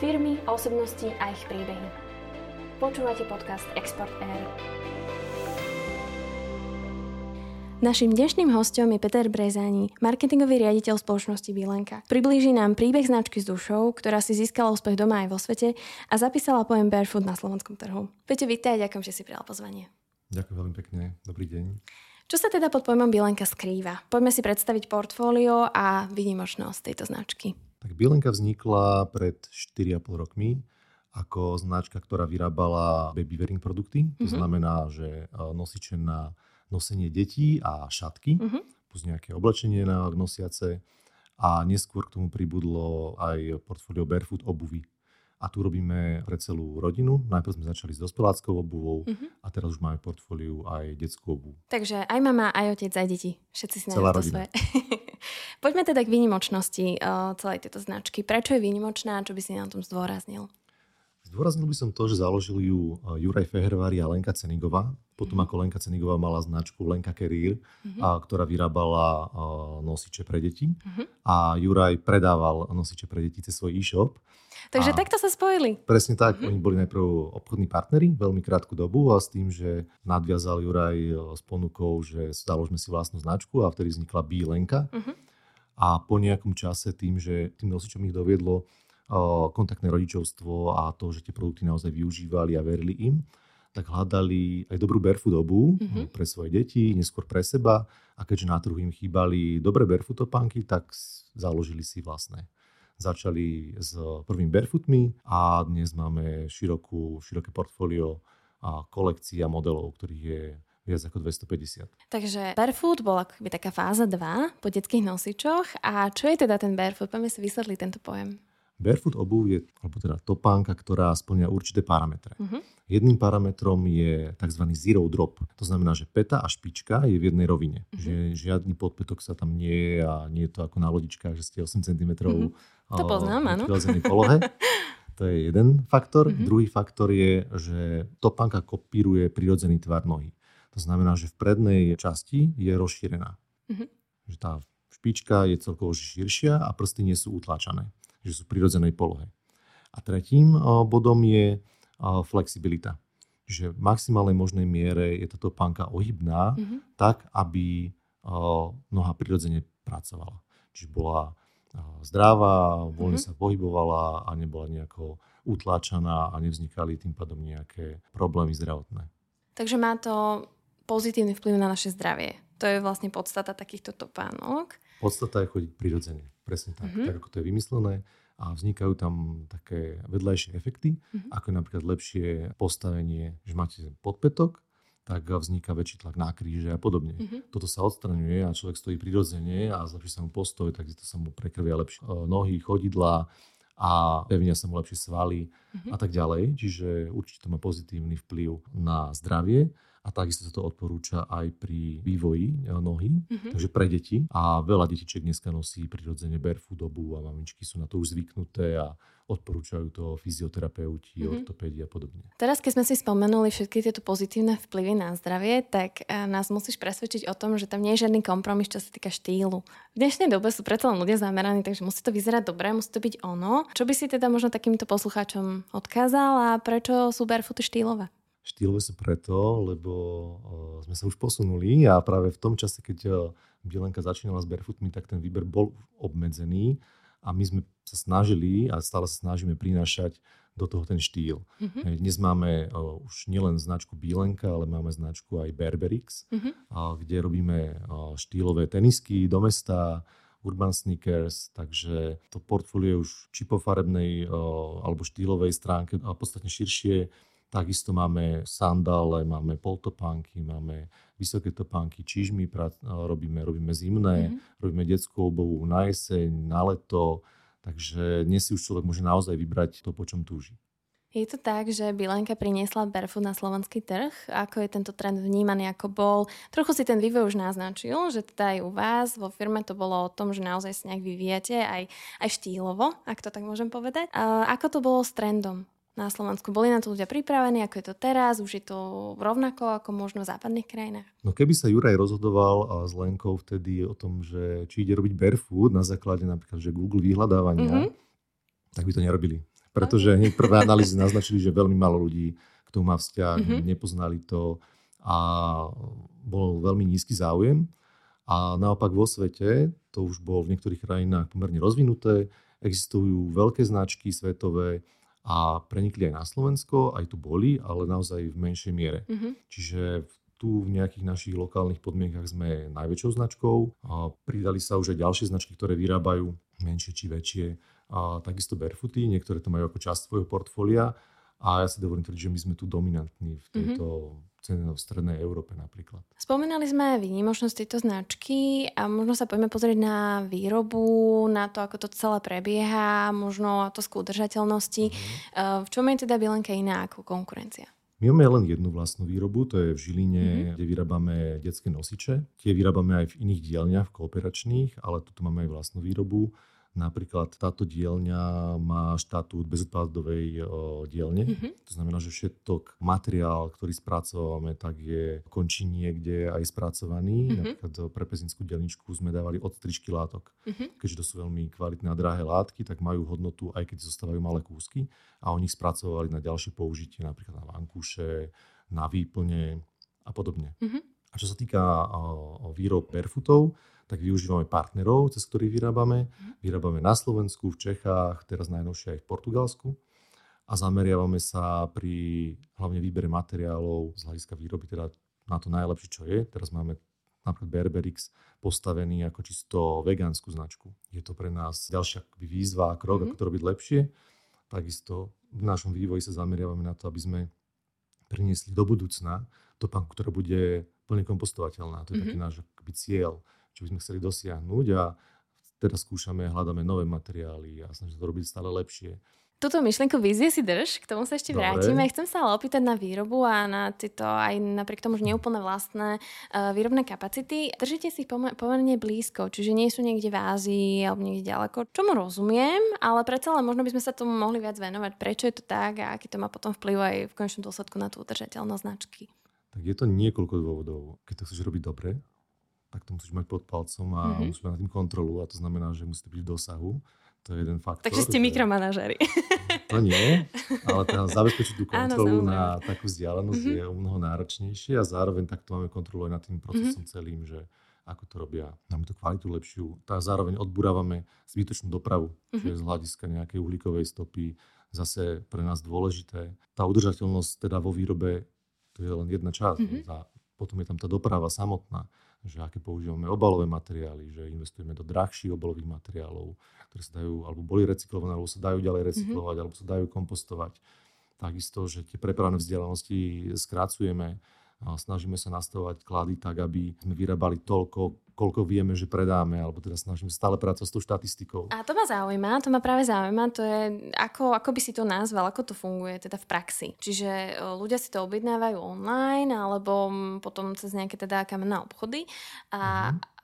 Firmy, osobnosti a ich príbehy. Počúvate podcast Export Air. Naším dnešným hostom je Peter Brezani, marketingový riaditeľ spoločnosti Bilenka. Priblíži nám príbeh značky s dušou, ktorá si získala úspech doma aj vo svete a zapísala pojem Barefoot na slovenskom trhu. Peťo, vítaj, ďakujem, že si prijal pozvanie. Ďakujem veľmi pekne, dobrý deň. Čo sa teda pod pojmom Bilenka skrýva? Poďme si predstaviť portfólio a výnimočnosť tejto značky. Tak Bilenka vznikla pred 4,5 rokmi ako značka, ktorá vyrábala baby wearing produkty. To mm-hmm. znamená, že e, nosiče na nosenie detí a šatky, mm-hmm. plus nejaké oblečenie na nosiace. A neskôr k tomu pribudlo aj portfólio Barefoot obuvy. A tu robíme pre celú rodinu. Najprv sme začali s dospeláckou obuvou mm-hmm. a teraz už máme portfóliu aj detskú obuvu. Takže aj mama, aj otec, aj deti. Všetci si Celá rodina. svoje. Poďme teda k výnimočnosti uh, celej tejto značky. Prečo je výnimočná a čo by si na tom zdôraznil? Zdôraznil by som to, že založili ju eh, Juraj Fehervári a Lenka Cenigová. Potom mm-hmm. ako Lenka Cenigová mala značku Lenka Career, mm-hmm. a, ktorá vyrábala a, eh, nosiče pre deti. Mm-hmm. A Juraj predával nosiče pre deti cez svoj e-shop. Takže a takto sa spojili. Presne tak. Mm-hmm. Oni boli najprv obchodní partneri veľmi krátku dobu a s tým, že nadviazal Juraj s ponukou, že založme si vlastnú značku a vtedy vznikla Lenka. Mm-hmm. A po nejakom čase tým, že tým nosičom ich doviedlo kontaktné rodičovstvo a to, že tie produkty naozaj využívali a verili im, tak hľadali aj dobrú barefoot obu mm-hmm. pre svoje deti, neskôr pre seba a keďže na trhu im chýbali dobré barefoot topánky, tak založili si vlastné. Začali s prvými barefootmi a dnes máme širokú, široké portfólio a kolekcií a modelov, ktorých je viac ako 250. Takže barefoot bola akoby taká fáza 2 po detských nosičoch. A čo je teda ten barefoot? Poďme si vysvetliť tento pojem. Barefoot obuv je, alebo teda topánka, ktorá splňa určité parametre. Uh-huh. Jedným parametrom je tzv. zero drop. To znamená, že peta a špička je v jednej rovine. Uh-huh. Že žiadny podpetok sa tam nie je a nie je to ako na lodičkách, že ste 8 cm uh-huh. to poznám, áno. polohe. To je jeden faktor. Uh-huh. Druhý faktor je, že topánka kopíruje prirodzený tvar nohy. To znamená, že v prednej časti je rozšírená. Uh-huh. Že tá špička je celkovo širšia a prsty nie sú utláčané že sú v prirodzenej polohe. A tretím bodom je flexibilita. Že v maximálnej možnej miere je táto pánka ohybná mm-hmm. tak, aby noha prirodzene pracovala. Čiže bola zdravá, voľne mm-hmm. sa pohybovala a nebola nejako utláčaná a nevznikali tým pádom nejaké problémy zdravotné. Takže má to pozitívny vplyv na naše zdravie. To je vlastne podstata takýchto topánok. Podstata je chodiť prirodzene. Presne tak, mm-hmm. tak ako to je vymyslené a vznikajú tam také vedľajšie efekty, mm-hmm. ako je napríklad lepšie postavenie, že máte podpetok, tak vzniká väčší tlak na kríže a podobne. Mm-hmm. Toto sa odstraňuje a človek stojí prirodzene a zlepší sa mu postoj, tak to sa mu prekrvia lepšie e, nohy, chodidla a pevnia sa mu lepšie svaly mm-hmm. a tak ďalej. Čiže určite to má pozitívny vplyv na zdravie a takisto sa to odporúča aj pri vývoji e, nohy, mm-hmm. takže pre deti. A veľa detičiek dneska nosí prirodzene barefoot dobu a mamičky sú na to už zvyknuté a odporúčajú to fyzioterapeuti, mm-hmm. ortopédi a podobne. Teraz, keď sme si spomenuli všetky tieto pozitívne vplyvy na zdravie, tak e, nás musíš presvedčiť o tom, že tam nie je žiadny kompromis, čo sa týka štýlu. V dnešnej dobe sú predsa len ľudia zameraní, takže musí to vyzerať dobre, musí to byť ono. Čo by si teda možno takýmto poslucháčom odkázal a prečo sú barefooty štýlové? Štýlové sú preto, lebo sme sa už posunuli a práve v tom čase, keď Bielenka začínala s barefootmi, tak ten výber bol obmedzený a my sme sa snažili a stále sa snažíme prinášať do toho ten štýl. Mm-hmm. Dnes máme uh, už nielen značku Bielenka, ale máme značku aj Berberix, mm-hmm. uh, kde robíme uh, štýlové tenisky do mesta, urban sneakers, takže to portfólio už či po farebnej uh, alebo štýlovej stránke a podstatne širšie Takisto máme sandále, máme poltopánky, máme vysoké topánky, čižmy robíme, robíme zimné, mm-hmm. robíme detskú obovu na jeseň, na leto, takže dnes si už človek môže naozaj vybrať to, po čom túži. Je to tak, že Bilenka priniesla barefoot na slovenský trh? Ako je tento trend vnímaný, ako bol? Trochu si ten vývoj už naznačil, že teda aj u vás vo firme to bolo o tom, že naozaj si nejak vyvíjate aj, aj štýlovo, ak to tak môžem povedať. A ako to bolo s trendom? Na Slovensku? Boli na to ľudia pripravení, ako je to teraz? Už je to rovnako ako možno v západných krajinách? No keby sa Juraj rozhodoval s Lenkou vtedy o tom, že či ide robiť barefoot na základe napríklad že Google vyhľadávania, mm-hmm. tak by to nerobili. pretože hneď prvé analýzy naznačili, že veľmi málo ľudí k tomu má vzťah, mm-hmm. nepoznali to a bol veľmi nízky záujem. A naopak vo svete, to už bolo v niektorých krajinách pomerne rozvinuté, existujú veľké značky svetové a prenikli aj na Slovensko, aj tu boli, ale naozaj v menšej miere. Mm-hmm. Čiže tu v nejakých našich lokálnych podmienkach sme najväčšou značkou. A pridali sa už aj ďalšie značky, ktoré vyrábajú menšie či väčšie. A takisto barefooty, niektoré to majú ako časť svojho portfólia. A ja si dovolím tvrdiť, že my sme tu dominantní v tejto mm-hmm. V strednej Európe napríklad. Spomínali sme výnimočnosť tejto značky a možno sa poďme pozrieť na výrobu, na to, ako to celé prebieha, možno to udržateľnosti. Mm-hmm. V čom je teda Bielenka iná ako konkurencia? My máme len jednu vlastnú výrobu, to je v Žiline, mm-hmm. kde vyrábame detské nosiče. Tie vyrábame aj v iných dielniach, kooperačných, ale tu máme aj vlastnú výrobu. Napríklad táto dielňa má štatút bezodpadovej dielne. Mm-hmm. To znamená, že všetok materiál, ktorý spracovávame, tak je končí niekde aj spracovaný. Mm-hmm. Napríklad pre pezinskú dielničku sme dávali odstrižky látok. Mm-hmm. Keďže to sú veľmi kvalitné a drahé látky, tak majú hodnotu, aj keď zostávajú malé kúsky. A oni ich spracovali na ďalšie použitie, napríklad na vankúše, na výplne a podobne. Mm-hmm. A čo sa týka o, o výrob perfootov, tak využívame partnerov, cez ktorých vyrábame. Mhm. Vyrábame na Slovensku, v Čechách, teraz najnovšie aj v Portugalsku. A zameriavame sa pri hlavne výbere materiálov z hľadiska výroby teda na to najlepšie, čo je. Teraz máme napríklad Berberix postavený ako čisto vegánsku značku. Je to pre nás ďalšia výzva a krok, mm-hmm. ako to robiť lepšie. Takisto v našom vývoji sa zameriavame na to, aby sme priniesli do budúcna topánku, ktorá bude plne kompostovateľná. To je mm-hmm. taký náš cieľ čo by sme chceli dosiahnuť a teda skúšame, hľadáme nové materiály a snažíme to robiť stále lepšie. Tuto myšlienku vízie si drž, k tomu sa ešte Dobre. vrátime. Chcem sa ale opýtať na výrobu a na tieto aj napriek tomu, že neúplne vlastné uh, výrobné kapacity. Držíte si ich pomerne blízko, čiže nie sú niekde v Ázii alebo niekde ďaleko. Čomu rozumiem, ale predsa len možno by sme sa tomu mohli viac venovať. Prečo je to tak a aký to má potom vplyv aj v konečnom dôsledku na tú udržateľnosť značky? Tak je to niekoľko dôvodov. Keď to chceš robiť dobre, tak to musíš mať pod palcom a mm-hmm. musíš mať na tým kontrolu a to znamená, že musíte byť v dosahu. To je jeden faktor. Takže ste mikromanažeri. To nie, ale teda zabezpečiť tú kontrolu Áno, na takú vzdialenosť mm-hmm. je o mnoho náročnejšie a zároveň takto máme kontrolu aj nad tým procesom mm-hmm. celým, že ako to robia. Máme tú kvalitu lepšiu. Tak zároveň odburávame zbytočnú dopravu, mm-hmm. čo je z hľadiska nejakej uhlíkovej stopy zase pre nás dôležité. Tá udržateľnosť teda vo výrobe, to je len jedna časť. Mm-hmm. Potom je tam tá doprava samotná že aké používame obalové materiály, že investujeme do drahších obalových materiálov, ktoré sa dajú, alebo boli recyklované, alebo sa dajú ďalej mhm. recyklovať, mm-hmm. alebo sa dajú kompostovať. Takisto, že tie prepravné vzdialenosti skracujeme, snažíme sa nastavovať klady tak, aby sme vyrábali toľko, koľko vieme, že predáme, alebo teda snažíme stále pracovať s tou štatistikou. A to ma zaujíma, to ma práve zaujíma, to je, ako, ako by si to nazval, ako to funguje teda v praxi. Čiže e, ľudia si to objednávajú online, alebo potom cez nejaké teda kamenné obchody a mm-hmm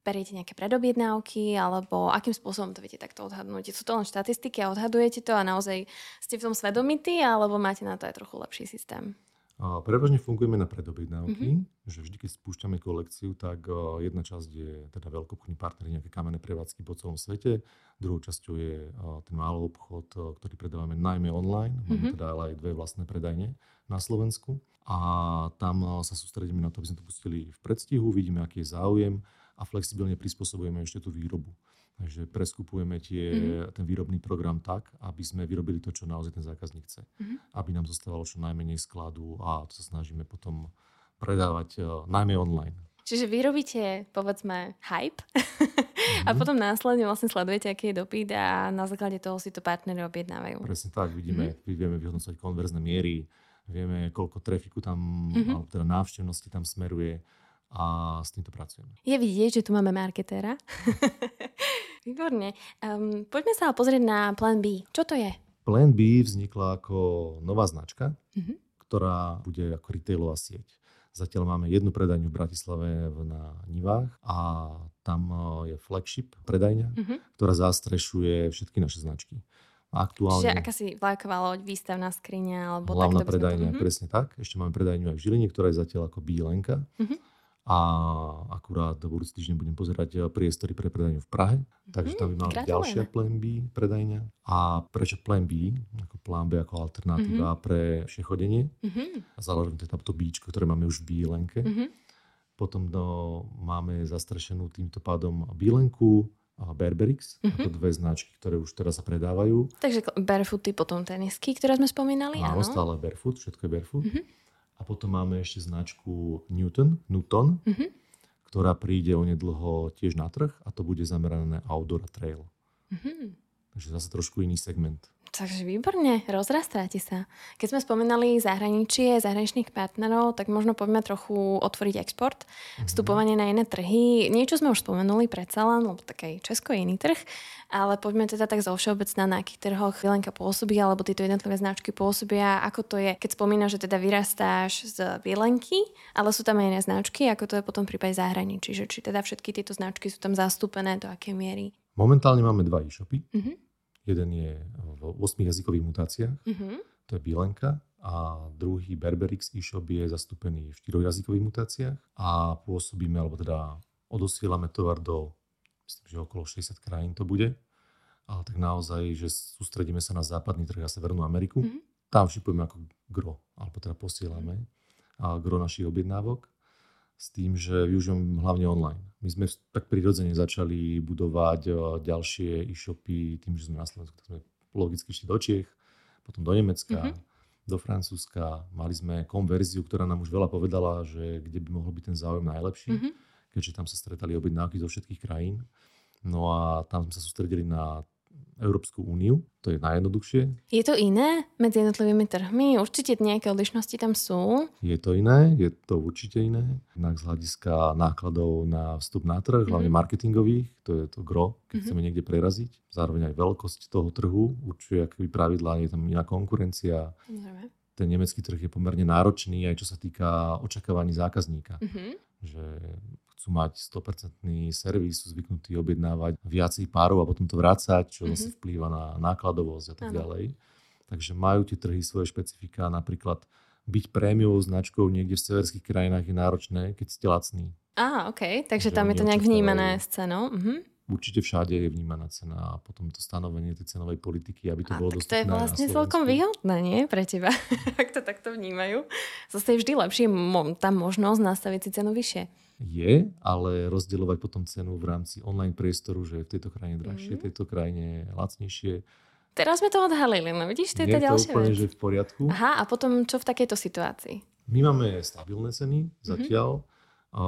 beriete nejaké predobjednávky, alebo akým spôsobom to viete takto odhadnúť? Sú to len štatistiky a odhadujete to a naozaj ste v tom svedomití, alebo máte na to aj trochu lepší systém? Prevažne fungujeme na predobjednávky, mm-hmm. že vždy, keď spúšťame kolekciu, tak jedna časť je teda veľkobchodní partnery, nejaké kamenné prevádzky po celom svete, druhou časťou je ten malý obchod, ktorý predávame najmä online, mm-hmm. máme teda ale aj dve vlastné predajne na Slovensku a tam sa sústredíme na to, aby sme to pustili v predstihu, vidíme, aký je záujem a flexibilne prispôsobujeme ešte tú výrobu. Takže preskupujeme tie, mm-hmm. ten výrobný program tak, aby sme vyrobili to, čo naozaj ten zákazník chce. Mm-hmm. Aby nám zostávalo čo najmenej skladu a to sa snažíme potom predávať uh, najmä online. Čiže vyrobíte, povedzme, hype mm-hmm. a potom následne vlastne sledujete, aký je dopyt a na základe toho si to partnery objednávajú. Presne tak, vidíme, mm-hmm. vieme vyhodnocovať konverzné miery, vieme, koľko trafiku tam, mm-hmm. alebo teda návštevnosti tam smeruje a s týmto pracujeme. Je vidieť, že tu máme marketéra. Výborne. Um, poďme sa pozrieť na Plan B. Čo to je? Plan B vznikla ako nová značka, uh-huh. ktorá bude ako retailová sieť. Zatiaľ máme jednu predajňu v Bratislave na Nivách a tam je flagship predajňa, uh-huh. ktorá zastrešuje všetky naše značky. Aktuálne, Čiže aká si vlajková loď, výstavná skriňa alebo Hlavná predajňa, uh-huh. presne tak. Ešte máme predajňu aj v Žiline, ktorá je zatiaľ ako bílenka. Uh-huh a akurát do budúci týždeň budem pozerať eh, priestory pre predajňu v Prahe, takže tam by mala byť ďalšia Plan B predajňa. A prečo Plan B, ako plán B ako alternatíva mm-hmm. pre chodenie. Mm-hmm. A záleží teda to bíčko, ktoré máme už v Bílenke. Mm-hmm. Potom no, máme zastrešenú týmto pádom Bílenku, a Berberix, mm-hmm. ako dve značky, ktoré už teraz sa predávajú. Takže Barefooty, potom tenisky, ktoré sme spomínali, áno. Áno, stále Barefoot, všetko je Barefoot. Mm-hmm. A potom máme ešte značku Newton, Newton mm-hmm. Ktorá príde onedlho tiež na trh a to bude zamerané na outdoor a trail. Mm-hmm. Takže zase trošku iný segment. Takže výborne, rozrastáte sa. Keď sme spomínali zahraničie, zahraničných partnerov, tak možno poďme trochu otvoriť export, mm-hmm. vstupovanie na iné trhy. Niečo sme už spomenuli predsa len, lebo taký Česko je iný trh, ale poďme teda tak zo všeobecná, na akých trhoch Vilenka pôsobí, alebo tieto jednotlivé značky pôsobia, ako to je, keď spomínaš, že teda vyrastáš z Vilenky, ale sú tam aj iné značky, ako to je potom v prípade zahraničí, že či teda všetky tieto značky sú tam zastúpené, do akej miery. Momentálne máme dva e-shopy. Mm-hmm Jeden je v 8 jazykových mutáciách, mm-hmm. to je Bielenka, a druhý Berberix e-shop je zastúpený v 4 jazykových mutáciách a pôsobíme, alebo teda odosielame tovar do, myslím, že okolo 60 krajín to bude, ale tak naozaj, že sústredíme sa na západný trh a Severnú Ameriku. Mm-hmm. Tam šipujeme ako gro, alebo teda posielame a gro našich objednávok s tým, že využívam hlavne online. My sme tak prirodzene začali budovať eh, ďalšie e-shopy tým, že sme na Slovensku, tak sme logicky išli do Čiech, potom do Nemecka, mm-hmm. do Francúzska. Mali sme konverziu, ktorá nám už veľa povedala, že kde by mohol byť ten záujem najlepší, mm-hmm. keďže tam sa stretali objednávky zo všetkých krajín. No a tam sme sa sústredili na Európsku úniu. To je najjednoduchšie. Je to iné medzi jednotlivými trhmi? Určite nejaké odlišnosti tam sú. Je to iné, je to určite iné. Inak z hľadiska nákladov na vstup na trh, mm-hmm. hlavne marketingových, to je to gro, keď mm-hmm. chceme niekde preraziť. Zároveň aj veľkosť toho trhu určuje aké pravidlá, je tam iná konkurencia. Mm-hmm. Ten nemecký trh je pomerne náročný aj čo sa týka očakávaní zákazníka. Mm-hmm. Že chcú mať 100% servis, sú zvyknutí objednávať viacej párov a potom to vrácať, čo mm-hmm. zase vplýva na nákladovosť a tak ďalej. Takže majú tie trhy svoje špecifika, napríklad byť prémiovou značkou niekde v severských krajinách je náročné, keď ste lacný. Á, OK, takže tam je to nejak vnímané s cenou. Mhm určite všade je vnímaná cena a potom to stanovenie tej cenovej politiky, aby to a bolo tak dostupné. to je vlastne celkom výhodné, nie? Pre teba, ak to takto vnímajú. Zase je vždy lepšie tá možnosť nastaviť si cenu vyššie. Je, ale rozdielovať potom cenu v rámci online priestoru, že v tejto krajine drahšie, mm. v tejto krajine lacnejšie. Teraz sme to odhalili, no vidíš, to je tá ďalšia úplne, vec. že v poriadku. Aha, a potom čo v takejto situácii? My máme stabilné ceny mhm. zatiaľ, mm-hmm. o,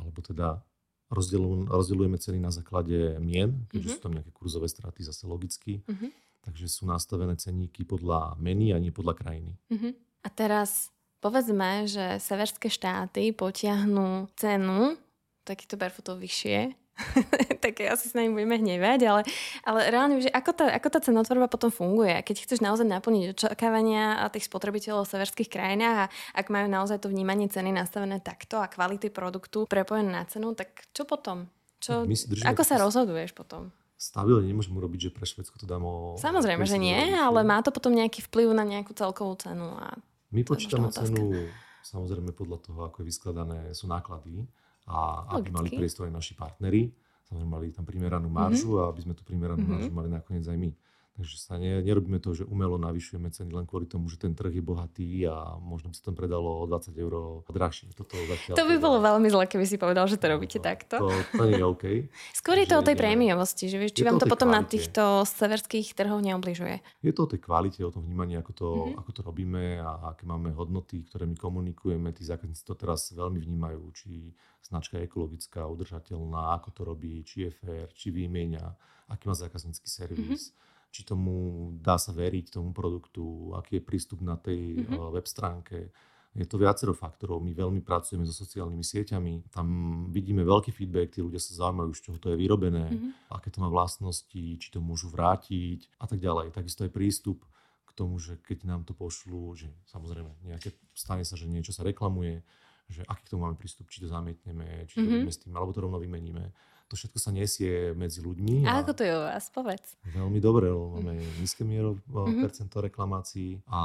alebo teda rozdeľujeme ceny na základe mien, keďže mm-hmm. sú tam nejaké kurzové straty zase logicky. Mm-hmm. Takže sú nastavené cenníky podľa meny a nie podľa krajiny. Mm-hmm. A teraz povedzme, že severské štáty potiahnú cenu takýchto barefootov vyššie tak asi sa nami budeme hnevať, ale, ale reálne, že ako tá, ako tá cenotvorba potom funguje? Keď chceš naozaj naplniť očakávania tých spotrebiteľov v severských krajinách a ak majú naozaj to vnímanie ceny nastavené takto a kvality produktu prepojené na cenu, tak čo potom? Čo, ako sa rozhoduješ potom? Stabilne nemôžem urobiť, že pre Švedsko to dám o... Samozrejme, že nie, ale má to potom nejaký vplyv na nejakú celkovú cenu. A My počítame cenu samozrejme podľa toho, ako je vyskladané, sú náklady a aby mali priestor aj naši partnery. Samozrejme mali tam primeranú maržu mm-hmm. a aby sme tú primeranú mm-hmm. maržu mali nakoniec aj my. Takže sa ne, nerobíme to, že umelo navyšujeme ceny len kvôli tomu, že ten trh je bohatý a možno by sa tam predalo o 20 eur drahšie. Toto zatiaľ to by teda... bolo veľmi zle, keby si povedal, že to robíte no, takto. To, to nie je OK. Skôr je to o tej prémiovosti, že vieš, či vám to, to potom kvalite. na týchto severských trhoch neobližuje. Je to o tej kvalite, o tom vnímaní, ako to, mm-hmm. ako to robíme a aké máme hodnoty, ktoré my komunikujeme. Tí zákazníci to teraz veľmi vnímajú, či značka je ekologická, udržateľná, ako to robí, či je fér, či vymieňa, aký má zákaznícky servis. Mm-hmm či tomu dá sa veriť tomu produktu, aký je prístup na tej mm-hmm. web stránke. Je to viacero faktorov. My veľmi pracujeme so sociálnymi sieťami. Tam vidíme veľký feedback, tí ľudia sa zaujímajú, z čoho to je vyrobené, mm-hmm. aké to má vlastnosti, či to môžu vrátiť a tak ďalej. Takisto aj prístup k tomu, že keď nám to pošlú, že samozrejme nejaké, stane sa, že niečo sa reklamuje, že aký k tomu máme prístup, či to zamietneme, či to mm-hmm. s tým, alebo to rovno vymeníme to všetko sa nesie medzi ľuďmi. A, a ako to je u vás? Povedz. Veľmi dobre, lebo máme mm. nízke miero mm-hmm. percento reklamácií a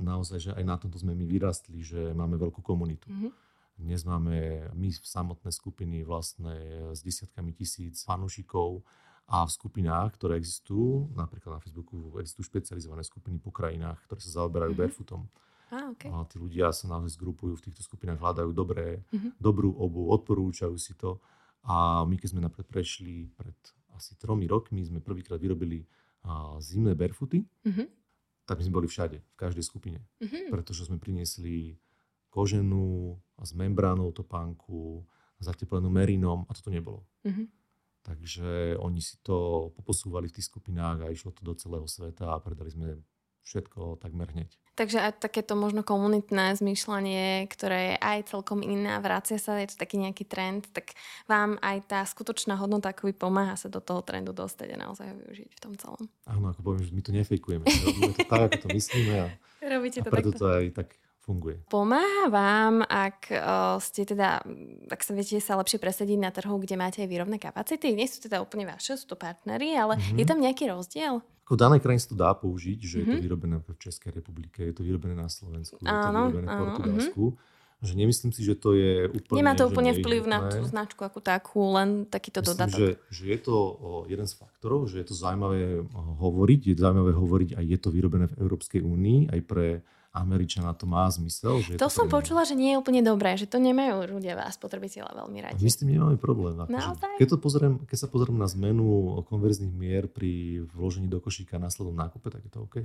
naozaj, že aj na tomto sme my vyrastli, že máme veľkú komunitu. Mm-hmm. Dnes máme my samotné skupiny vlastné s desiatkami tisíc fanúšikov a v skupinách, ktoré existujú, napríklad na Facebooku existujú špecializované skupiny po krajinách, ktoré sa zaoberajú mm-hmm. barefootom. Ah, okay. A tí ľudia sa naozaj zgrupujú v týchto skupinách, hľadajú dobré, mm-hmm. dobrú obu, odporúčajú si to. A my, keď sme napríklad prešli pred asi tromi rokmi, sme prvýkrát vyrobili a, zimné barefooty, mm-hmm. tak my sme boli všade, v každej skupine. Mm-hmm. Pretože sme priniesli koženú s membránou topánku, zateplenú merinom a toto nebolo. Mm-hmm. Takže oni si to poposúvali v tých skupinách a išlo to do celého sveta a predali sme všetko takmer hneď. Takže aj takéto možno komunitné zmýšľanie, ktoré je aj celkom iné a vracia sa, je to taký nejaký trend, tak vám aj tá skutočná hodnota akoby pomáha sa do toho trendu dostať a naozaj ho využiť v tom celom. Áno, ako poviem, že my to nefejkujeme. Robíme to tak, ako to myslíme a, Robíte to a preto takto. to aj tak funguje. Pomáha vám, ak uh, ste teda, ak sa viete sa lepšie presediť na trhu, kde máte aj výrobné kapacity? Nie sú teda úplne vaše, sú to partnery, ale mm-hmm. je tam nejaký rozdiel? Ako v danej krajine sa to dá použiť, že mm-hmm. je to mhm. vyrobené v Českej republike, je to vyrobené na Slovensku, áno, je to vyrobené v Portugalsku. Mm-hmm že nemyslím si, že to je úplne... Nemá to úplne vplyv na tú značku ako takú, len takýto myslím, dodatok. Že, že je to jeden z faktorov, že je to zaujímavé hovoriť, je zaujímavé hovoriť a je to vyrobené v Európskej únii aj pre Američana to má zmysel. Že to, to som počula, že nie je úplne dobré, že to nemajú ľudia vás spotrebiteľa veľmi radi. My s tým nemáme problém. Akože, keď, to pozriem, keď sa pozriem na zmenu konverzných mier pri vložení do košíka následom nákupe, tak je to OK.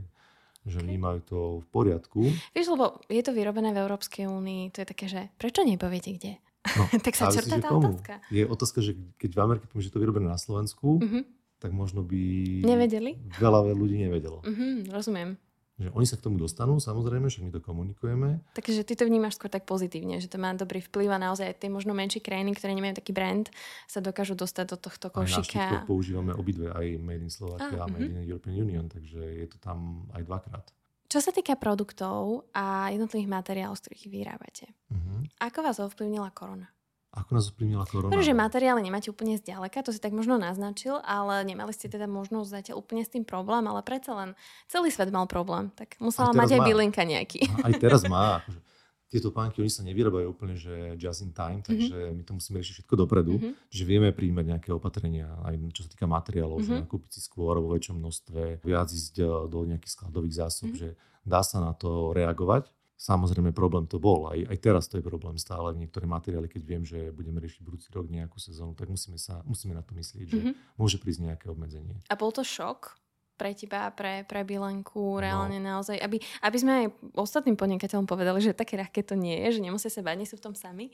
Že okay. vnímajú to v poriadku. Vieš, lebo je to vyrobené v Európskej únii, to je také, že prečo nepoviete kde? No, tak sa črtá tá komu? otázka. Je otázka, že keď v Amerike poviem, že to je vyrobené na Slovensku, uh-huh. tak možno by Nevedeli? veľa ľudí nevedelo. Uh-huh, rozumiem. Že oni sa k tomu dostanú, samozrejme, že my to komunikujeme. Takže ty to vnímaš skôr tak pozitívne, že to má dobrý vplyv a naozaj aj tie možno menšie krajiny, ktoré nemajú taký brand, sa dokážu dostať do tohto košika. Aj používame obidve, aj Made in Slovakia a, a Made uh-huh. in European Union, takže je to tam aj dvakrát. Čo sa týka produktov a jednotlivých materiálov, z ktorých vyrábate, uh-huh. ako vás ovplyvnila korona? Ako nás ovplyvnila korona? Pretože materiály nemáte úplne zďaleka, to si tak možno naznačil, ale nemali ste teda možnosť zatiaľ úplne s tým problém, ale predsa len celý svet mal problém, tak musela aj mať aj bylinka nejaký. Aj teraz má. Tieto pánky, oni sa nevyrábajú úplne, že just in time, mhm. takže mm-hmm. my to musíme riešiť všetko dopredu, mm-hmm. že vieme príjmať nejaké opatrenia, aj čo sa týka materiálov, mm-hmm. že nakúpiť si skôr vo väčšom množstve, viac ísť e, do nejakých skladových zásob, mm-hmm. že dá sa na to reagovať Samozrejme problém to bol, aj, aj teraz to je problém stále. Niektoré materiály, keď viem, že budeme riešiť budúci rok nejakú sezónu, tak musíme, sa, musíme na to myslieť, že mm-hmm. môže prísť nejaké obmedzenie. A bol to šok pre teba, pre, pre Bilenku, no. reálne no. naozaj, aby, aby sme aj ostatným podnikateľom povedali, že také ľahké to nie je, že nemusia sa báť, nie sú v tom sami.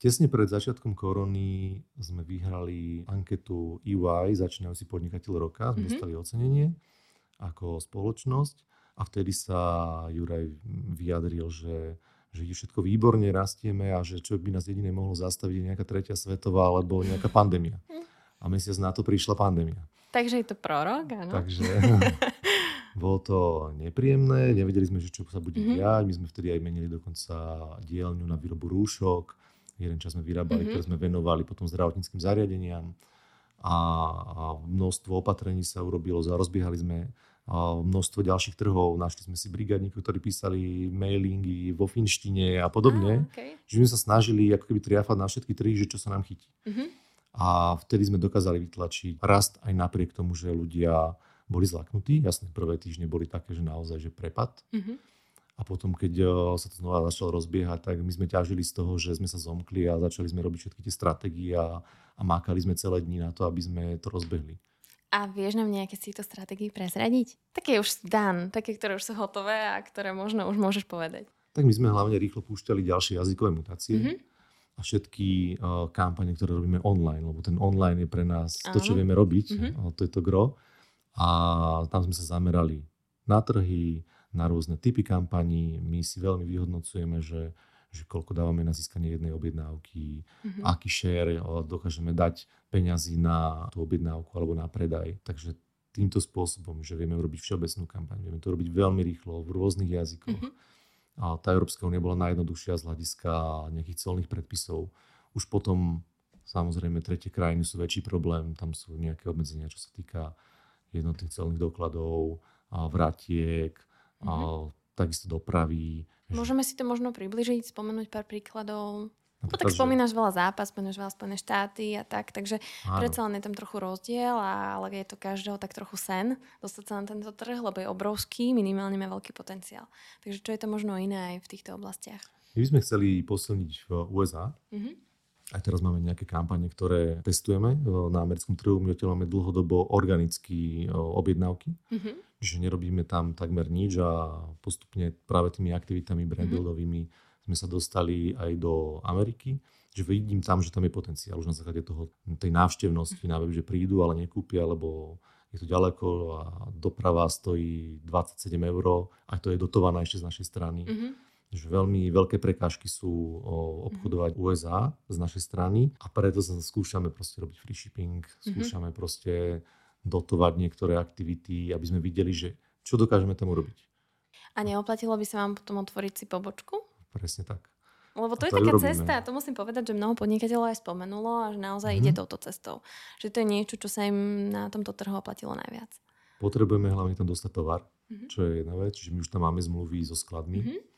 Tesne pred začiatkom korony sme vyhrali anketu EY, začínajúci podnikateľ roka, sme mm-hmm. dostali ocenenie ako spoločnosť a vtedy sa Juraj vyjadril, že, že je všetko výborne, rastieme a že čo by nás jediné mohlo zastaviť je nejaká tretia svetová alebo nejaká pandémia. A mesiac na to prišla pandémia. Takže je to prorok, áno. Takže bolo to nepríjemné, nevedeli sme, že čo sa bude mm-hmm. diať. My sme vtedy aj menili dokonca dielňu na výrobu rúšok. Jeden čas sme vyrábali, mm-hmm. ktoré sme venovali potom zdravotníckým zariadeniam. A, a množstvo opatrení sa urobilo, rozbiehali sme množstvo ďalších trhov. Našli sme si brigádnikov, ktorí písali mailingy vo finštine a podobne. Ah, okay. Že sme sa snažili ako keby triafať na všetky trhy, že čo sa nám chytí. Uh-huh. A vtedy sme dokázali vytlačiť rast aj napriek tomu, že ľudia boli zlaknutí. Jasné, prvé týždne boli také, že naozaj, že prepad. Uh-huh. A potom, keď e, sa to znova začalo rozbiehať, tak my sme ťažili z toho, že sme sa zomkli a začali sme robiť všetky tie stratégie a, a mákali sme celé dni na to, aby sme to rozbehli. A vieš nám nejaké z týchto stratégií prezradiť? Také už dan, také, ktoré už sú hotové a ktoré možno už môžeš povedať. Tak my sme hlavne rýchlo púšťali ďalšie jazykové mutácie. Mm-hmm. A všetky uh, kampane, ktoré robíme online, lebo ten online je pre nás Áno. to, čo vieme robiť, mm-hmm. to je to gro. A tam sme sa zamerali na trhy, na rôzne typy kampaní. My si veľmi vyhodnocujeme, že že koľko dávame na získanie jednej objednávky, mm-hmm. aký share dokážeme dať peňazí na tú objednávku alebo na predaj. Takže týmto spôsobom, že vieme urobiť všeobecnú kampaň, vieme to robiť veľmi rýchlo v rôznych jazykoch. Mm-hmm. A tá Európska únia bola najjednoduchšia z hľadiska nejakých colných predpisov. Už potom samozrejme tretie krajiny sú väčší problém, tam sú nejaké obmedzenia, čo sa týka jednotných celných dokladov, a vratiek, mm-hmm. a takisto dopravy, Môžeme si to možno približiť, spomenúť pár príkladov? No tak spomínaš veľa zápas, spomínaš veľa Spojené štáty a tak, takže áno. predsa len je tam trochu rozdiel, ale je to každého tak trochu sen dostať sa na tento trh, lebo je obrovský, minimálne má veľký potenciál. Takže čo je to možno iné aj v týchto oblastiach? My by sme chceli posilniť v USA. Mm-hmm. Aj teraz máme nejaké kampane, ktoré testujeme na americkom trhu. My odtiaľ máme dlhodobo organické objednávky. Mm-hmm. Čiže nerobíme tam takmer nič a postupne práve tými aktivitami brandbuildovými mm-hmm sme sa dostali aj do Ameriky, že vidím tam, že tam je potenciál už na základe toho, tej návštevnosti, na web, že prídu, ale nekúpia, lebo je to ďaleko a doprava stojí 27 eur a to je dotované ešte z našej strany. Mm-hmm. Že veľmi veľké prekážky sú o, obchodovať mm-hmm. USA z našej strany a preto sa skúšame proste robiť free shipping, mhm. skúšame mm-hmm. proste dotovať niektoré aktivity, aby sme videli, že čo dokážeme tam urobiť. A neoplatilo by sa vám potom otvoriť si pobočku? Presne tak. Lebo to, to je taká urobíme. cesta, to musím povedať, že mnoho podnikateľov aj spomenulo a že naozaj mm-hmm. ide touto cestou. Že to je niečo, čo sa im na tomto trhu oplatilo najviac. Potrebujeme hlavne tam dostať tovar, mm-hmm. čo je jedna vec, čiže my už tam máme zmluvy so skladmi. Mm-hmm.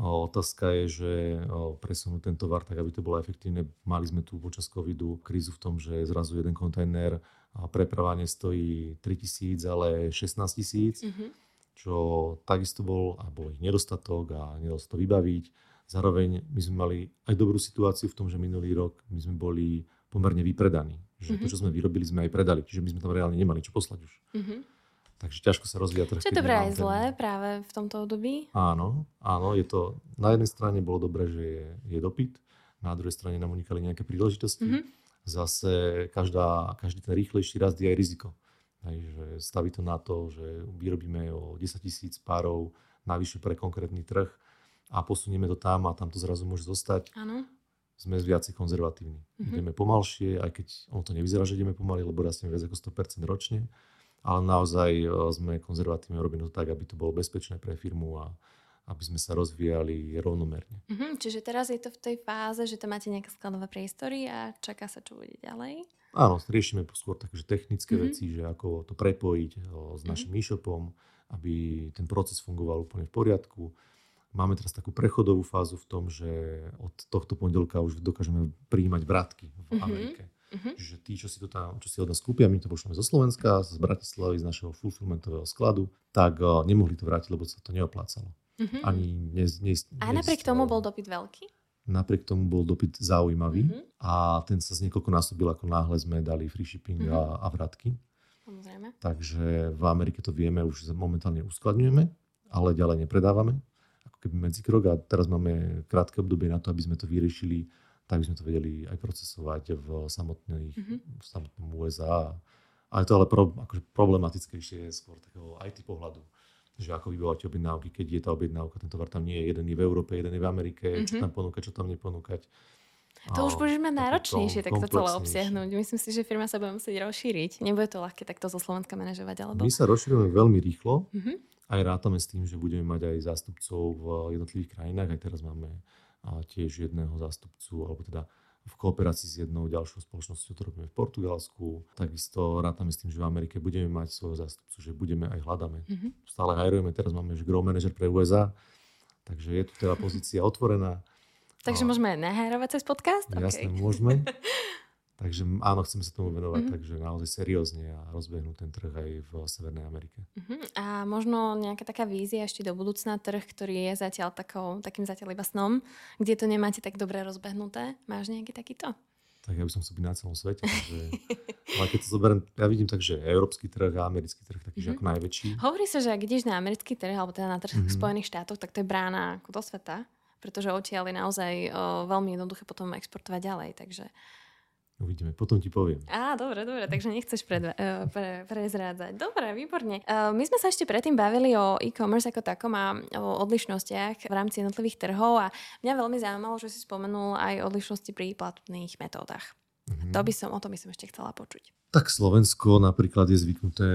Otázka je, že presunúť ten tovar tak, aby to bolo efektívne. Mali sme tu počas covidu krízu v tom, že zrazu jeden kontajner a prepravanie stojí 3000, ale 16 tisíc. Mm-hmm čo takisto bol, a bol ich nedostatok a nedalo sa to vybaviť. Zároveň my sme mali aj dobrú situáciu v tom, že minulý rok my sme boli pomerne vypredaní. Že mm-hmm. to, čo sme vyrobili, sme aj predali. Čiže my sme tam reálne nemali čo poslať už. Mm-hmm. Takže ťažko sa rozvíja trh. Čo je dobré aj zlé práve v tomto období? Áno, áno, je to, na jednej strane bolo dobré, že je, je dopyt, na druhej strane nám unikali nejaké príležitosti. Mm-hmm. Zase každá, každý ten rýchlejší rast je aj riziko. Hej, že staví to na to, že vyrobíme o 10 tisíc párov navyše pre konkrétny trh a posunieme to tam a tam to zrazu môže zostať. Áno. Sme viacej konzervatívni. Mm-hmm. Ideme pomalšie, aj keď ono to nevyzerá, že ideme pomaly, lebo rastieme viac ako 100% ročne, ale naozaj e, sme konzervatívne, robíme to tak, aby to bolo bezpečné pre firmu a aby sme sa rozvíjali rovnomerne. Mm-hmm, čiže teraz je to v tej fáze, že tam máte nejaké skladové priestory a čaká sa, čo bude ďalej? Áno, riešime skôr takže technické mm-hmm. veci, že ako to prepojiť o, s mhm. našim mm-hmm. e-shopom, aby ten proces fungoval úplne v poriadku. Máme teraz takú prechodovú fázu v tom, že od tohto pondelka už dokážeme prijímať vrátky v mm-hmm. Amerike. Mm-hmm. Čiže tí, čo si to tam, čo si od nás kúpia, my to pošleme zo Slovenska, z Bratislavy, z našeho fulfillmentového skladu, tak uh, nemohli to vrátiť, lebo sa to neoplácalo. Mm-hmm. Ani ne, ne, ne, A napriek tomu bol dopyt veľký? Napriek tomu bol dopyt zaujímavý mm-hmm. a ten sa z niekoľko násobil, ako náhle sme dali free shipping mm-hmm. a, a vratky. Samozrejme. Takže v Amerike to vieme, už momentálne uskladňujeme, ale ďalej nepredávame. Ako keby medzikrok a teraz máme krátke obdobie na to, aby sme to vyriešili, tak by sme to vedeli aj procesovať v, samotných, mm-hmm. v samotnom USA. A je to ale pro, akože problematickejšie skôr takého IT pohľadu že ako vybavovať objednávky, keď je tá objednávka, ten tovar tam nie je, jeden je v Európe, jeden je v Amerike, mm-hmm. čo tam ponúkať, čo tam neponúkať. To už budeš mať náročnejšie takto celé obsiahnuť. Myslím si, že firma sa bude musieť rozšíriť. Nebude to ľahké takto zo Slovenska manažovať. Alebo... My sa rozšírujeme veľmi rýchlo. Mm-hmm. Aj rátame s tým, že budeme mať aj zástupcov v jednotlivých krajinách. Aj teraz máme tiež jedného zástupcu, alebo teda v kooperácii s jednou ďalšou spoločnosťou, to robíme v Portugalsku. Takisto rátame s tým, že v Amerike budeme mať svojho zástupcu, že budeme aj hľadáme. Mm-hmm. Stále hajrujeme, teraz máme že grow manager pre USA, takže je tu teda pozícia otvorená. Takže a... môžeme aj nahajrovať cez podcast? Jasné, okay. môžeme. Takže áno, chceme sa tomu venovať, mm-hmm. takže naozaj seriózne a rozbehnúť ten trh aj v Severnej Amerike. Mm-hmm. A možno nejaká taká vízia ešte do budúcna, trh, ktorý je zatiaľ takou, takým zatiaľ iba snom, kde to nemáte tak dobre rozbehnuté. Máš nejaký takýto? Tak ja by som chcel byť na celom svete. Takže, ale keď to zoberiem, ja vidím tak, že európsky trh a americký trh taký, mm-hmm. ako najväčší. Hovorí sa, že ak ideš na americký trh, alebo teda na trh mm-hmm. Spojených štátoch, tak to je brána ako do sveta, pretože odtiaľ je naozaj o, veľmi jednoduché potom exportovať ďalej. Takže Uvidíme, potom ti poviem. Á, dobre, dobre, takže nechceš pred, uh, pre, prezrádzať. Dobre, výborne. Uh, my sme sa ešte predtým bavili o e-commerce ako takom a o odlišnostiach v rámci jednotlivých trhov a mňa veľmi zaujímalo, že si spomenul aj odlišnosti pri platných metódach. Mm-hmm. To by som, o tom by som ešte chcela počuť. Tak Slovensko napríklad je zvyknuté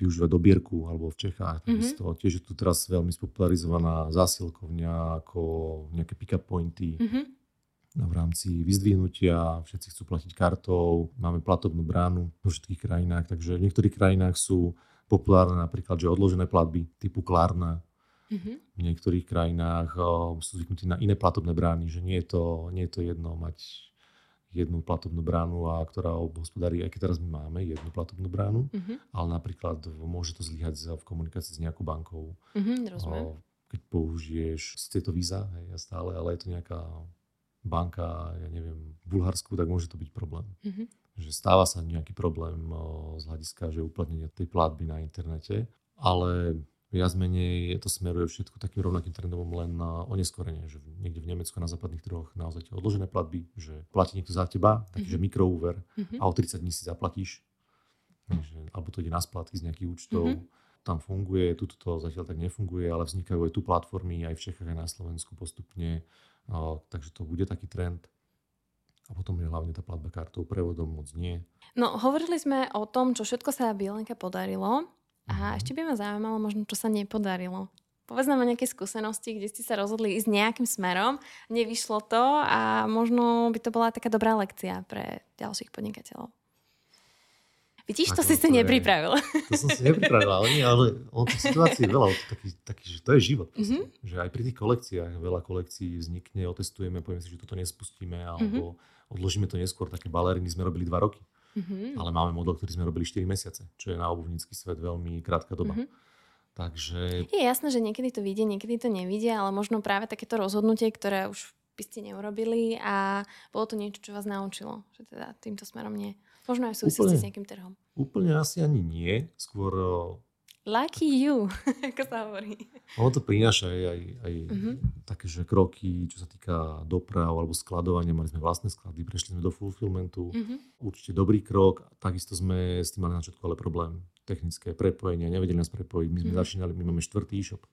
využívať dobierku alebo v Čechách. Mm-hmm. Tiež je tu teraz veľmi spopularizovaná zásilkovňa ako nejaké pick-up pointy. Mm-hmm v rámci vyzdvihnutia, všetci chcú platiť kartou, máme platobnú bránu vo všetkých krajinách, takže v niektorých krajinách sú populárne napríklad, že odložené platby typu Klarna, Mm-hmm. V niektorých krajinách o, sú zvyknutí na iné platobné brány, že nie je to, nie je to jedno mať jednu platobnú bránu, a ktorá obhospodári, aj keď teraz my máme jednu platobnú bránu, mm-hmm. ale napríklad môže to zlyhať v komunikácii s nejakou bankou. Mm-hmm, o, keď použiješ, je to víza, hej, stále, ale je to nejaká banka, ja neviem, v Bulharsku, tak môže to byť problém. Mm-hmm. Že stáva sa nejaký problém o, z hľadiska, že uplatnenie tej platby na internete, ale viac menej to smeruje všetko takým rovnakým trendom len na oneskorenie, že niekde v Nemecku na západných trhoch naozaj odložené platby, že platí niekto za teba, takže mm-hmm. mikroúver mm-hmm. a o 30 dní si zaplatíš, že, alebo to ide na splátky z nejakých účtov. Mm-hmm tam funguje, tuto to zatiaľ tak nefunguje, ale vznikajú aj tu platformy aj v Čechách, aj na Slovensku postupne takže to bude taký trend. A potom je hlavne tá platba kartou, prevodom moc nie. No, hovorili sme o tom, čo všetko sa Bielenke podarilo. A mm-hmm. ešte by ma zaujímalo možno, čo sa nepodarilo. Povedz nám o nejaké skúsenosti, kde ste sa rozhodli ísť nejakým smerom, nevyšlo to a možno by to bola taká dobrá lekcia pre ďalších podnikateľov. Vidíš, to si si nepripravil. To som si nepripravil, ale nie, ale on tých situácií je veľa, to taký, taký, že to je život. Mm-hmm. Že aj pri tých kolekciách, veľa kolekcií vznikne, otestujeme, povieme si, že toto nespustíme, alebo mm-hmm. odložíme to neskôr. Také baleriny sme robili dva roky. Mm-hmm. Ale máme model, ktorý sme robili 4 mesiace, čo je na obuvnícky svet veľmi krátka doba. Mm-hmm. Takže... Je jasné, že niekedy to vyjde, niekedy to nevidie, ale možno práve takéto rozhodnutie, ktoré už by ste neurobili a bolo to niečo, čo vás naučilo, že teda týmto smerom nie. Možno aj súvisí s nejakým trhom. Úplne asi ani nie. Skôr... Lucky you, ako sa hovorí. Ono to prináša aj, aj, aj uh-huh. také, že kroky, čo sa týka doprav alebo skladovania. Mali sme vlastné sklady, prešli sme do fulfillmentu. Uh-huh. Určite dobrý krok. Takisto sme s tým mali na začiatku ale problém. Technické prepojenie, nevedeli nás prepojiť. My sme uh-huh. začínali, my máme štvrtý e-shop.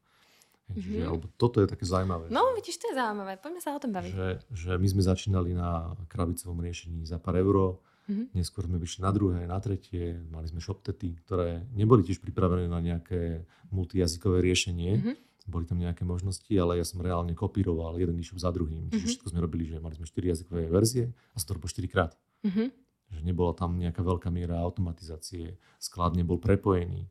Mm-hmm. Že, alebo toto je také zaujímavé. No, vidíš, to je zaujímavé. Poďme sa o tom baviť. Že, že my sme začínali na krabicovom riešení za pár euro Mm-hmm. Neskôr sme vyšli na druhé, na tretie, mali sme shoptety, ktoré neboli tiež pripravené na nejaké multijazykové riešenie. Mm-hmm. Boli tam nejaké možnosti, ale ja som reálne kopíroval jeden e-shop za druhým. Čiže mm-hmm. všetko sme robili, že mali sme 4 jazykové verzie a sa to robilo 4 krát. Mm-hmm. Že nebola tam nejaká veľká miera automatizácie, sklad nebol prepojený.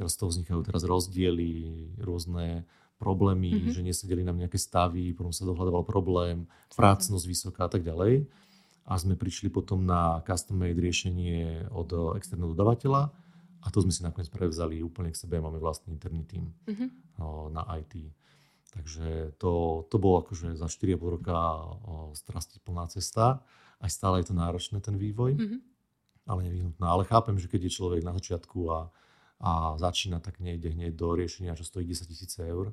Teraz z toho vznikajú teraz rozdiely, rôzne problémy, mm-hmm. že nesedeli nám nejaké stavy, potom sa dohľadával problém, prácnosť vysoká a tak ďalej a sme prišli potom na custom-made riešenie od eh, externého dodavateľa a to sme si nakoniec prevzali úplne k sebe a máme vlastný interný tým mm-hmm. na IT. Takže to, to bolo akože za 4,5 roka strasti plná cesta. Aj stále je to náročné ten vývoj, mm-hmm. ale nevyhnutná. Ale chápem, že keď je človek na začiatku a, a začína, tak nejde hneď do riešenia, čo stojí 10 tisíc eur.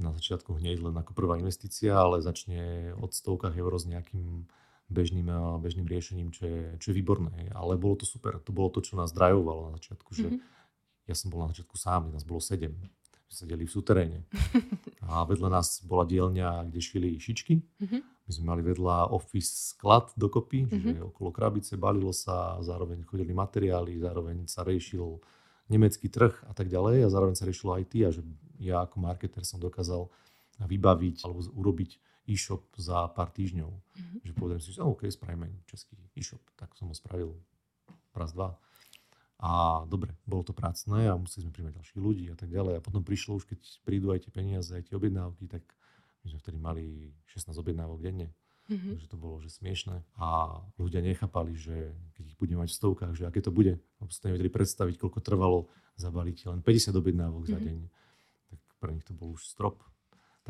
Na začiatku hneď len ako prvá investícia, ale začne od stovkách eur s nejakým bežným, bežným riešením, čo je, čo je výborné. Ale bolo to super. To bolo to, čo nás drajovalo na začiatku. Že mm-hmm. Ja som bol na začiatku sám, nás bolo sedem. Sedeli v suteréne. A vedľa nás bola dielňa, kde šili šičky. Mm-hmm. My sme mali vedľa office sklad dokopy, mm-hmm. čiže okolo krabice balilo sa, zároveň chodili materiály, zároveň sa riešil nemecký trh a tak ďalej a zároveň sa riešilo IT a že ja ako marketer som dokázal vybaviť alebo urobiť e-shop za pár týždňov. Mm-hmm. Že povedal si, že OK, spravíme český e-shop. Tak som ho spravil raz, dva. A dobre, bolo to prácne a museli sme príjmať ďalších ľudí a tak ďalej. A potom prišlo už, keď prídu aj tie peniaze, aj tie objednávky, tak my sme vtedy mali 16 objednávok denne. Mm-hmm. Takže to bolo že smiešne. A ľudia nechápali, že keď ich budeme mať v stovkách, že aké to bude. Lebo si nevedeli predstaviť, koľko trvalo zabaliť len 50 objednávok mm-hmm. za mhm. deň. Tak pre nich to bol už strop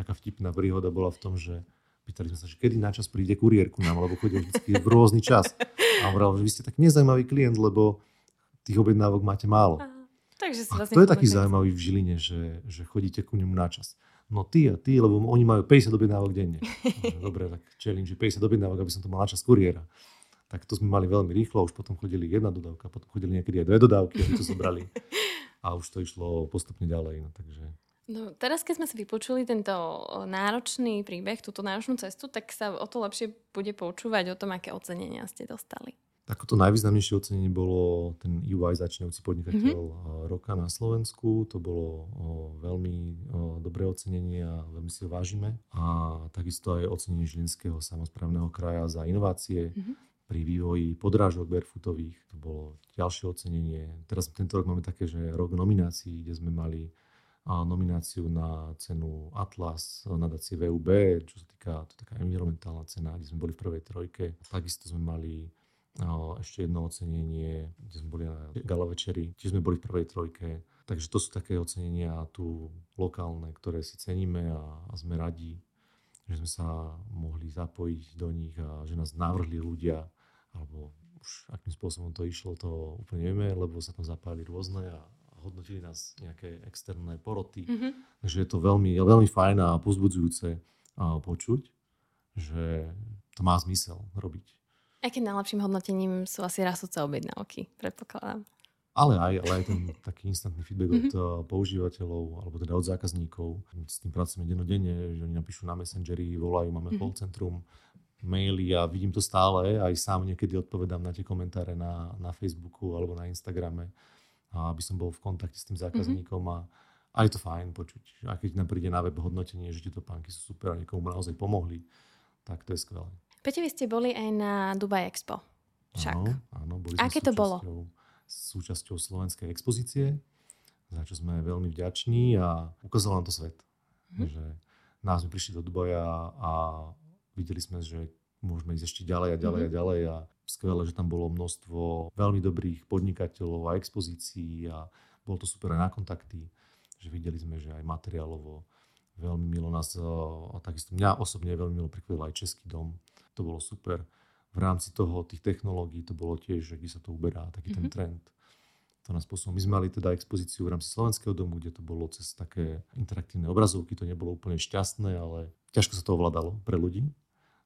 taká vtipná príhoda bola v tom, že pýtali sme sa, že kedy načas príde kuriér ku nám, lebo chodia vždy v rôzny čas. A hovoril, že vy ste tak nezaujímavý klient, lebo tých objednávok máte málo. Aha, takže si a to je taký zaujímavý v Žiline, že, že chodíte ku nemu načas. No ty a ty, lebo oni majú 50 objednávok denne. Dobre, tak challenge 50 objednávok, aby som to mal načas kuriéra. Tak to sme mali veľmi rýchlo, už potom chodili jedna dodávka, potom chodili niekedy aj dve dodávky, aby to zobrali. A už to išlo postupne ďalej. No, takže No, teraz, keď sme si vypočuli tento náročný príbeh, túto náročnú cestu, tak sa o to lepšie bude počúvať o tom, aké ocenenia ste dostali. Tak to najvýznamnejšie ocenenie bolo ten UI začínajúci podnikateľ mm-hmm. roka na Slovensku. To bolo o, veľmi o, dobré ocenenie a veľmi si ho vážime. A takisto aj ocenenie Žilinského samozprávneho kraja za inovácie mm-hmm. pri vývoji podrážok barefootových. To bolo ďalšie ocenenie. Teraz tento rok máme také, že rok nominácií, kde sme mali nomináciu na cenu Atlas nadácie VUB, čo sa týka, to je taká environmentálna cena, kde sme boli v prvej trojke. Takisto sme mali ešte jedno ocenenie, kde sme boli na gala večeri, tiež sme boli v prvej trojke. Takže to sú také ocenenia tu lokálne, ktoré si ceníme a, a sme radi, že sme sa mohli zapojiť do nich a že nás navrhli ľudia, alebo už akým spôsobom to išlo, to úplne nevieme, lebo sa tam zapájali rôzne a hodnotili nás nejaké externé poroty. Mm-hmm. Takže je to veľmi, veľmi fajn a pozbudzujúce počuť, že to má zmysel robiť. Aj keď najlepším hodnotením sú asi rastúce objednávky, predpokladám. Ale aj, ale aj ten taký instantný feedback od mhm. používateľov, alebo teda od zákazníkov. S tým pracujeme dennodenne, že oni napíšu na Messengeri, volajú, máme mm-hmm. call centrum, maily a vidím to stále, aj sám niekedy odpovedám na tie komentáre na, na Facebooku alebo na Instagrame aby som bol v kontakte s tým mhm. zákazníkom mm-hmm. a, a je to fajn počuť. A keď nám príde na web hodnotenie, že tieto pánky sú super a niekomu naozaj pomohli, tak to je skvelé. Peťo, vy ste boli aj na Dubai Expo. Však. Áno, áno boli Aké to bolo? Súčasťou slovenskej expozície, za čo sme veľmi vďační a ukázalo nám to svet. Mm-hmm. Že nás sme prišli do Dubaja a videli sme, že môžeme ísť ešte ďalej a ďalej mm-hmm. a ďalej a skvelé, že tam bolo množstvo veľmi dobrých podnikateľov a expozícií a bolo to super aj na kontakty, že videli sme, že aj materiálovo veľmi milo nás, a takisto mňa osobne veľmi milo prekvapil aj Český dom, to bolo super. V rámci toho, tých technológií, to bolo tiež, že kde sa to uberá, taký mm-hmm. ten mhm. trend. To nás posunulo. My sme mali teda expozíciu v rámci Slovenského domu, kde to bolo cez také interaktívne obrazovky, to nebolo úplne šťastné, ale ťažko sa to ovládalo pre ľudí.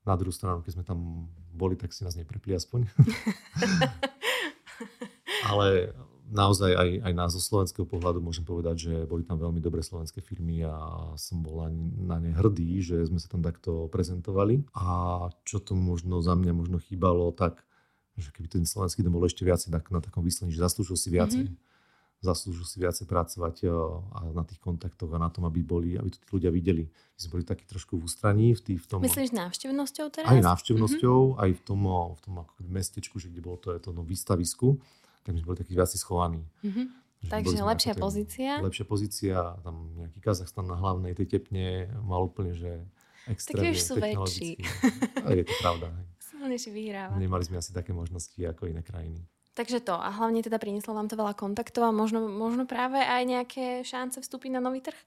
Na druhú stranu, keď sme tam boli, tak si nás neprepli aspoň. Ale naozaj aj, aj na zo slovenského pohľadu môžem povedať, že boli tam veľmi dobré slovenské firmy a som bol na, na ne hrdý, že sme sa tam takto prezentovali. A čo to možno za mňa možno chýbalo, tak že keby ten slovenský dom bol ešte viacej tak, na takom vyslení, že zaslúžil si viacej. Mm-hmm zaslúžil si viacej pracovať a na tých kontaktoch a na tom, aby boli, aby to tí ľudia videli. My sme boli takí trošku v ústraní. V, tý, v tom, Myslíš návštevnosťou teraz? Aj návštevnosťou, mm-hmm. aj v tom, v tom ako mestečku, že kde bolo to, to no, výstavisku, tak my sme boli takí viac schovaní. Mm-hmm. Takže lepšia pozícia. Lepšia pozícia, tam nejaký Kazachstan na hlavnej tej tepne mal úplne, že extrémne Tak už sú väčší. Je to pravda. Silnejší vyhráva. Nemali sme asi také možnosti ako iné krajiny. Takže to. A hlavne teda prinieslo vám to veľa kontaktov a možno, možno práve aj nejaké šance vstúpiť na nový trh?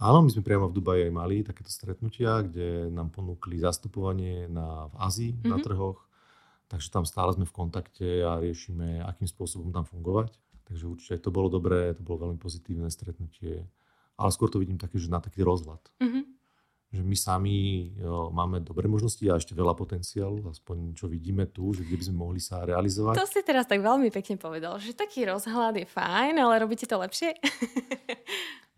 Áno, my sme priamo v Dubaji aj mali takéto stretnutia, kde nám ponúkli zastupovanie na, v Ázii mm-hmm. na mhm. trhoch. Takže tam stále sme v kontakte a riešime, akým spôsobom tam fungovať. Takže určite to bolo dobré, to bolo veľmi pozitívne stretnutie. Ale skôr to vidím také, že na taký rozhľad. Mm-hmm že my sami jo, máme dobré možnosti a ešte veľa potenciálu, aspoň čo vidíme tu, že kde by sme mohli sa realizovať. To si teraz tak veľmi pekne povedal, že taký rozhľad je fajn, ale robíte to lepšie?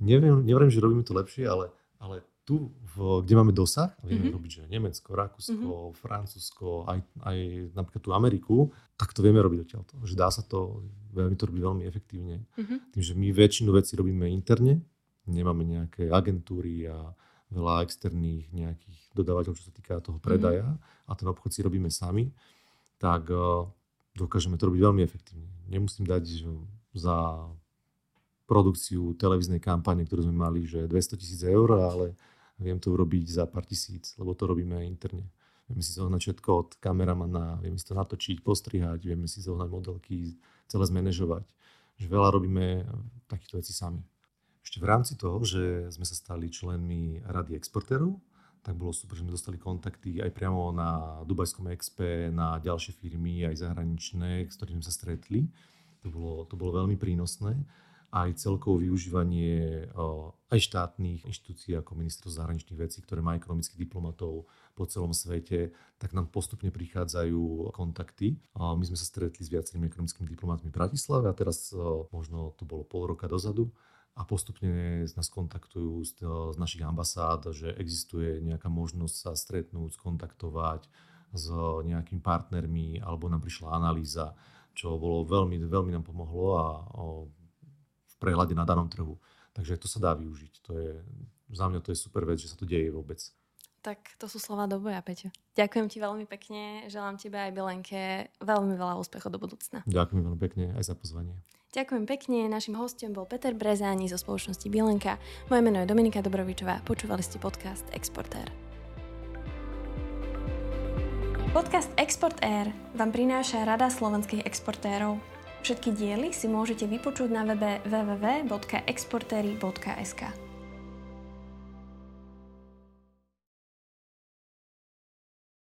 Neviem, neviem, že robíme to lepšie, ale, ale tu, v, kde máme dosah, vieme mm-hmm. robiť, že Nemecko, Rakúsko, mm-hmm. Francúzsko, aj, aj napríklad tú Ameriku, tak to vieme robiť odtiaľto. Že dá sa to, veľmi to robiť veľmi efektívne. Mm-hmm. Tým, že my väčšinu vecí robíme interne, nemáme nejaké agentúry a veľa externých nejakých dodávateľov, čo sa týka toho predaja mm. a ten obchod si robíme sami, tak uh, dokážeme to robiť veľmi efektívne. Nemusím dať že za produkciu televíznej kampane, ktorú sme mali, že 200 tisíc eur, ale viem to urobiť za pár tisíc, lebo to robíme interne. Vieme si zohnať všetko od kameramana, vieme si to natočiť, postrihať, vieme si zohnať modelky, celé zmanéžovať. Že veľa robíme takýchto vecí sami. Ešte v rámci toho, že sme sa stali členmi Rady exportérov, tak bolo super, že sme dostali kontakty aj priamo na Dubajskom Expe, na ďalšie firmy, aj zahraničné, s ktorými sa stretli. To bolo, to bolo veľmi prínosné. Aj celkové využívanie aj štátnych inštitúcií ako ministerstvo zahraničných vecí, ktoré má ekonomických diplomatov po celom svete, tak nám postupne prichádzajú kontakty. My sme sa stretli s viacerými ekonomickými diplomatmi v Bratislave a teraz možno to bolo pol roka dozadu a postupne nás kontaktujú z, z našich ambasád, že existuje nejaká možnosť sa stretnúť, skontaktovať s nejakými partnermi, alebo nám prišla analýza, čo bolo veľmi, veľmi nám pomohlo a o, v prehľade na danom trhu. Takže to sa dá využiť. To je, za mňa to je super vec, že sa to deje vôbec. Tak to sú slova do boja, Peťo. Ďakujem ti veľmi pekne, želám tebe aj Bilenke veľmi veľa úspechov do budúcna. Ďakujem veľmi pekne aj za pozvanie. Ďakujem pekne, našim hostom bol Peter Brezáni zo spoločnosti Bielenka. Moje meno je Dominika Dobrovičová, počúvali ste podcast Exportér. Podcast Export Air vám prináša Rada slovenských exportérov. Všetky diely si môžete vypočuť na webe www.exportery.sk.